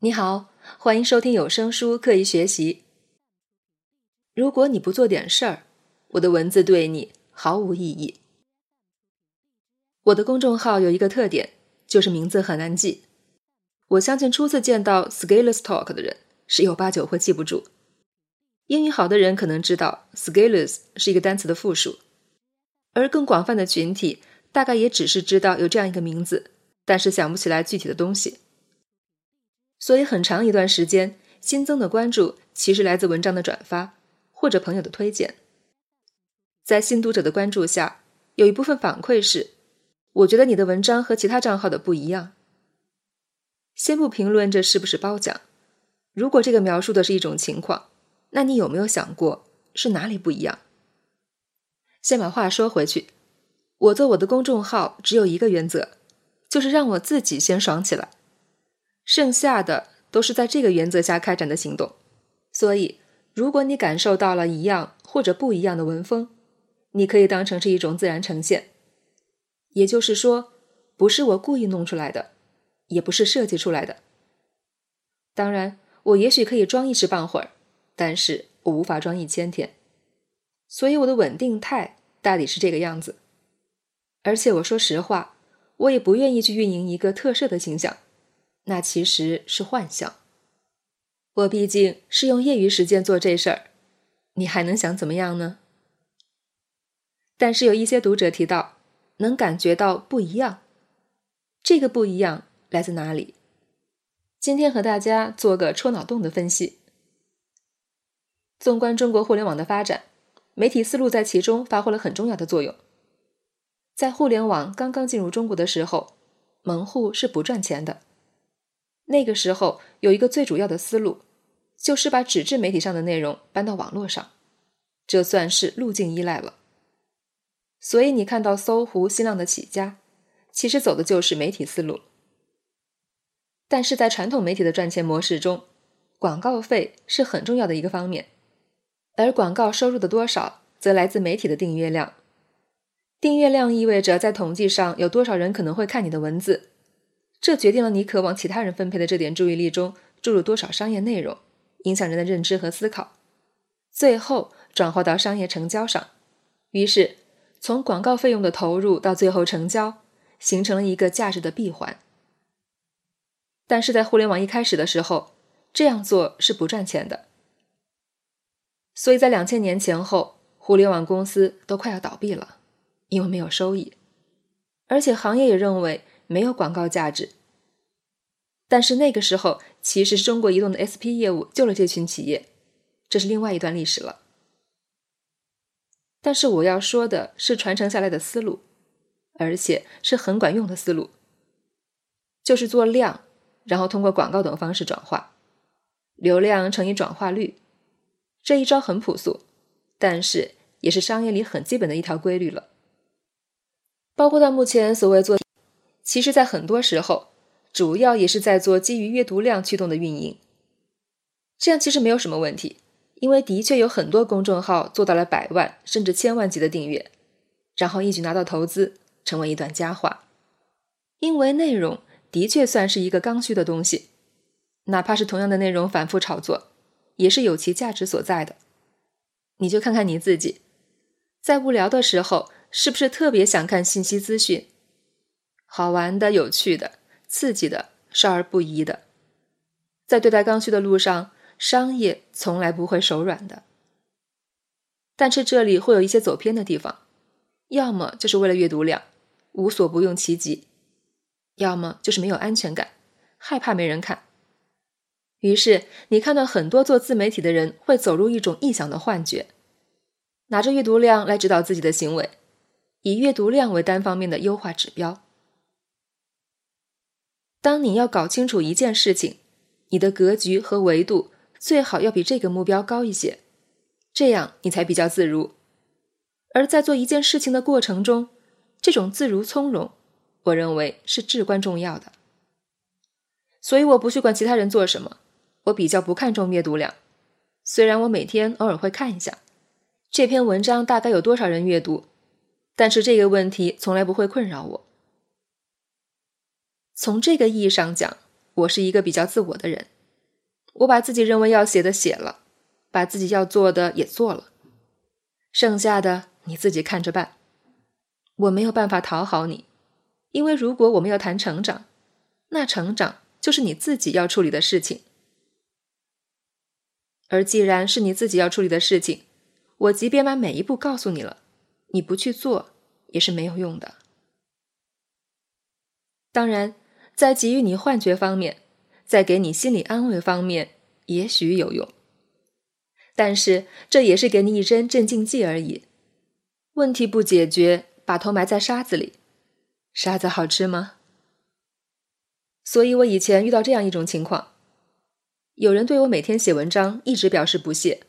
你好，欢迎收听有声书《刻意学习》。如果你不做点事儿，我的文字对你毫无意义。我的公众号有一个特点，就是名字很难记。我相信初次见到 “scaleless talk” 的人，十有八九会记不住。英语好的人可能知道 “scaleless” 是一个单词的复数，而更广泛的群体大概也只是知道有这样一个名字，但是想不起来具体的东西。所以，很长一段时间，新增的关注其实来自文章的转发或者朋友的推荐。在新读者的关注下，有一部分反馈是：我觉得你的文章和其他账号的不一样。先不评论这是不是褒奖，如果这个描述的是一种情况，那你有没有想过是哪里不一样？先把话说回去，我做我的公众号只有一个原则，就是让我自己先爽起来。剩下的都是在这个原则下开展的行动，所以如果你感受到了一样或者不一样的文风，你可以当成是一种自然呈现。也就是说，不是我故意弄出来的，也不是设计出来的。当然，我也许可以装一时半会儿，但是我无法装一千天。所以我的稳定态大抵是这个样子。而且我说实话，我也不愿意去运营一个特设的形象。那其实是幻想。我毕竟是用业余时间做这事儿，你还能想怎么样呢？但是有一些读者提到，能感觉到不一样。这个不一样来自哪里？今天和大家做个戳脑洞的分析。纵观中国互联网的发展，媒体思路在其中发挥了很重要的作用。在互联网刚刚进入中国的时候，门户是不赚钱的。那个时候有一个最主要的思路，就是把纸质媒体上的内容搬到网络上，这算是路径依赖了。所以你看到搜狐、新浪的起家，其实走的就是媒体思路。但是在传统媒体的赚钱模式中，广告费是很重要的一个方面，而广告收入的多少，则来自媒体的订阅量。订阅量意味着在统计上有多少人可能会看你的文字。这决定了你渴望其他人分配的这点注意力中注入多少商业内容，影响人的认知和思考，最后转化到商业成交上。于是，从广告费用的投入到最后成交，形成了一个价值的闭环。但是在互联网一开始的时候，这样做是不赚钱的。所以在两千年前后，互联网公司都快要倒闭了，因为没有收益，而且行业也认为。没有广告价值，但是那个时候其实中国移动的 SP 业务救了这群企业，这是另外一段历史了。但是我要说的是传承下来的思路，而且是很管用的思路，就是做量，然后通过广告等方式转化，流量乘以转化率，这一招很朴素，但是也是商业里很基本的一条规律了，包括到目前所谓做。其实，在很多时候，主要也是在做基于阅读量驱动的运营。这样其实没有什么问题，因为的确有很多公众号做到了百万甚至千万级的订阅，然后一举拿到投资，成为一段佳话。因为内容的确算是一个刚需的东西，哪怕是同样的内容反复炒作，也是有其价值所在的。你就看看你自己，在无聊的时候，是不是特别想看信息资讯？好玩的、有趣的、刺激的、少儿不宜的，在对待刚需的路上，商业从来不会手软的。但是这里会有一些走偏的地方，要么就是为了阅读量，无所不用其极；要么就是没有安全感，害怕没人看。于是你看到很多做自媒体的人会走入一种臆想的幻觉，拿着阅读量来指导自己的行为，以阅读量为单方面的优化指标。当你要搞清楚一件事情，你的格局和维度最好要比这个目标高一些，这样你才比较自如。而在做一件事情的过程中，这种自如从容，我认为是至关重要的。所以我不去管其他人做什么，我比较不看重阅读量。虽然我每天偶尔会看一下这篇文章大概有多少人阅读，但是这个问题从来不会困扰我。从这个意义上讲，我是一个比较自我的人，我把自己认为要写的写了，把自己要做的也做了，剩下的你自己看着办。我没有办法讨好你，因为如果我们要谈成长，那成长就是你自己要处理的事情。而既然是你自己要处理的事情，我即便把每一步告诉你了，你不去做也是没有用的。当然。在给予你幻觉方面，在给你心理安慰方面，也许有用，但是这也是给你一针镇静剂而已。问题不解决，把头埋在沙子里，沙子好吃吗？所以我以前遇到这样一种情况，有人对我每天写文章一直表示不屑，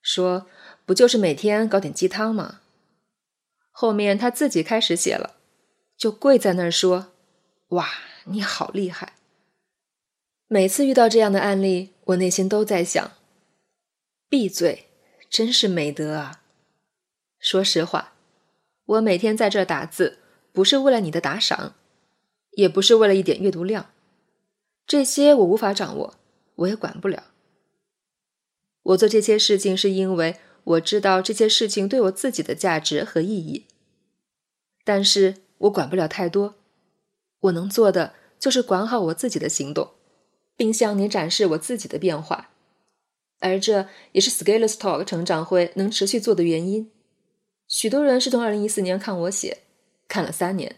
说不就是每天搞点鸡汤吗？后面他自己开始写了，就跪在那儿说：“哇。”你好厉害！每次遇到这样的案例，我内心都在想：闭嘴，真是美德啊！说实话，我每天在这打字，不是为了你的打赏，也不是为了一点阅读量，这些我无法掌握，我也管不了。我做这些事情，是因为我知道这些事情对我自己的价值和意义，但是我管不了太多。我能做的就是管好我自己的行动，并向你展示我自己的变化，而这也是 Scaleless Talk 成长会能持续做的原因。许多人是从2014年看我写，看了三年，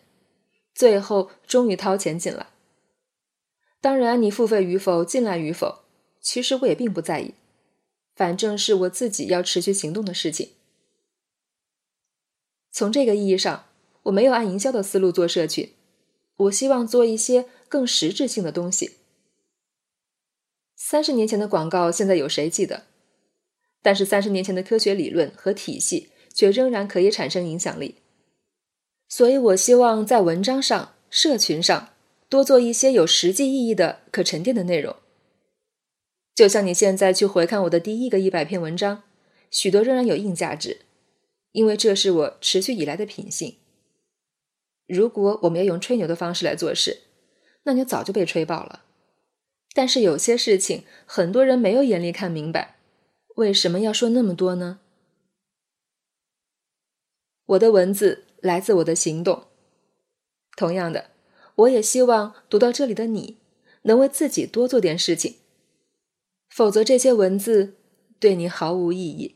最后终于掏钱进来。当然，你付费与否、进来与否，其实我也并不在意，反正是我自己要持续行动的事情。从这个意义上，我没有按营销的思路做社群。我希望做一些更实质性的东西。三十年前的广告，现在有谁记得？但是三十年前的科学理论和体系，却仍然可以产生影响力。所以我希望在文章上、社群上多做一些有实际意义的、可沉淀的内容。就像你现在去回看我的第一个一百篇文章，许多仍然有硬价值，因为这是我持续以来的品性。如果我们要用吹牛的方式来做事，那就早就被吹爆了。但是有些事情，很多人没有眼力看明白，为什么要说那么多呢？我的文字来自我的行动。同样的，我也希望读到这里的你，能为自己多做点事情，否则这些文字对你毫无意义。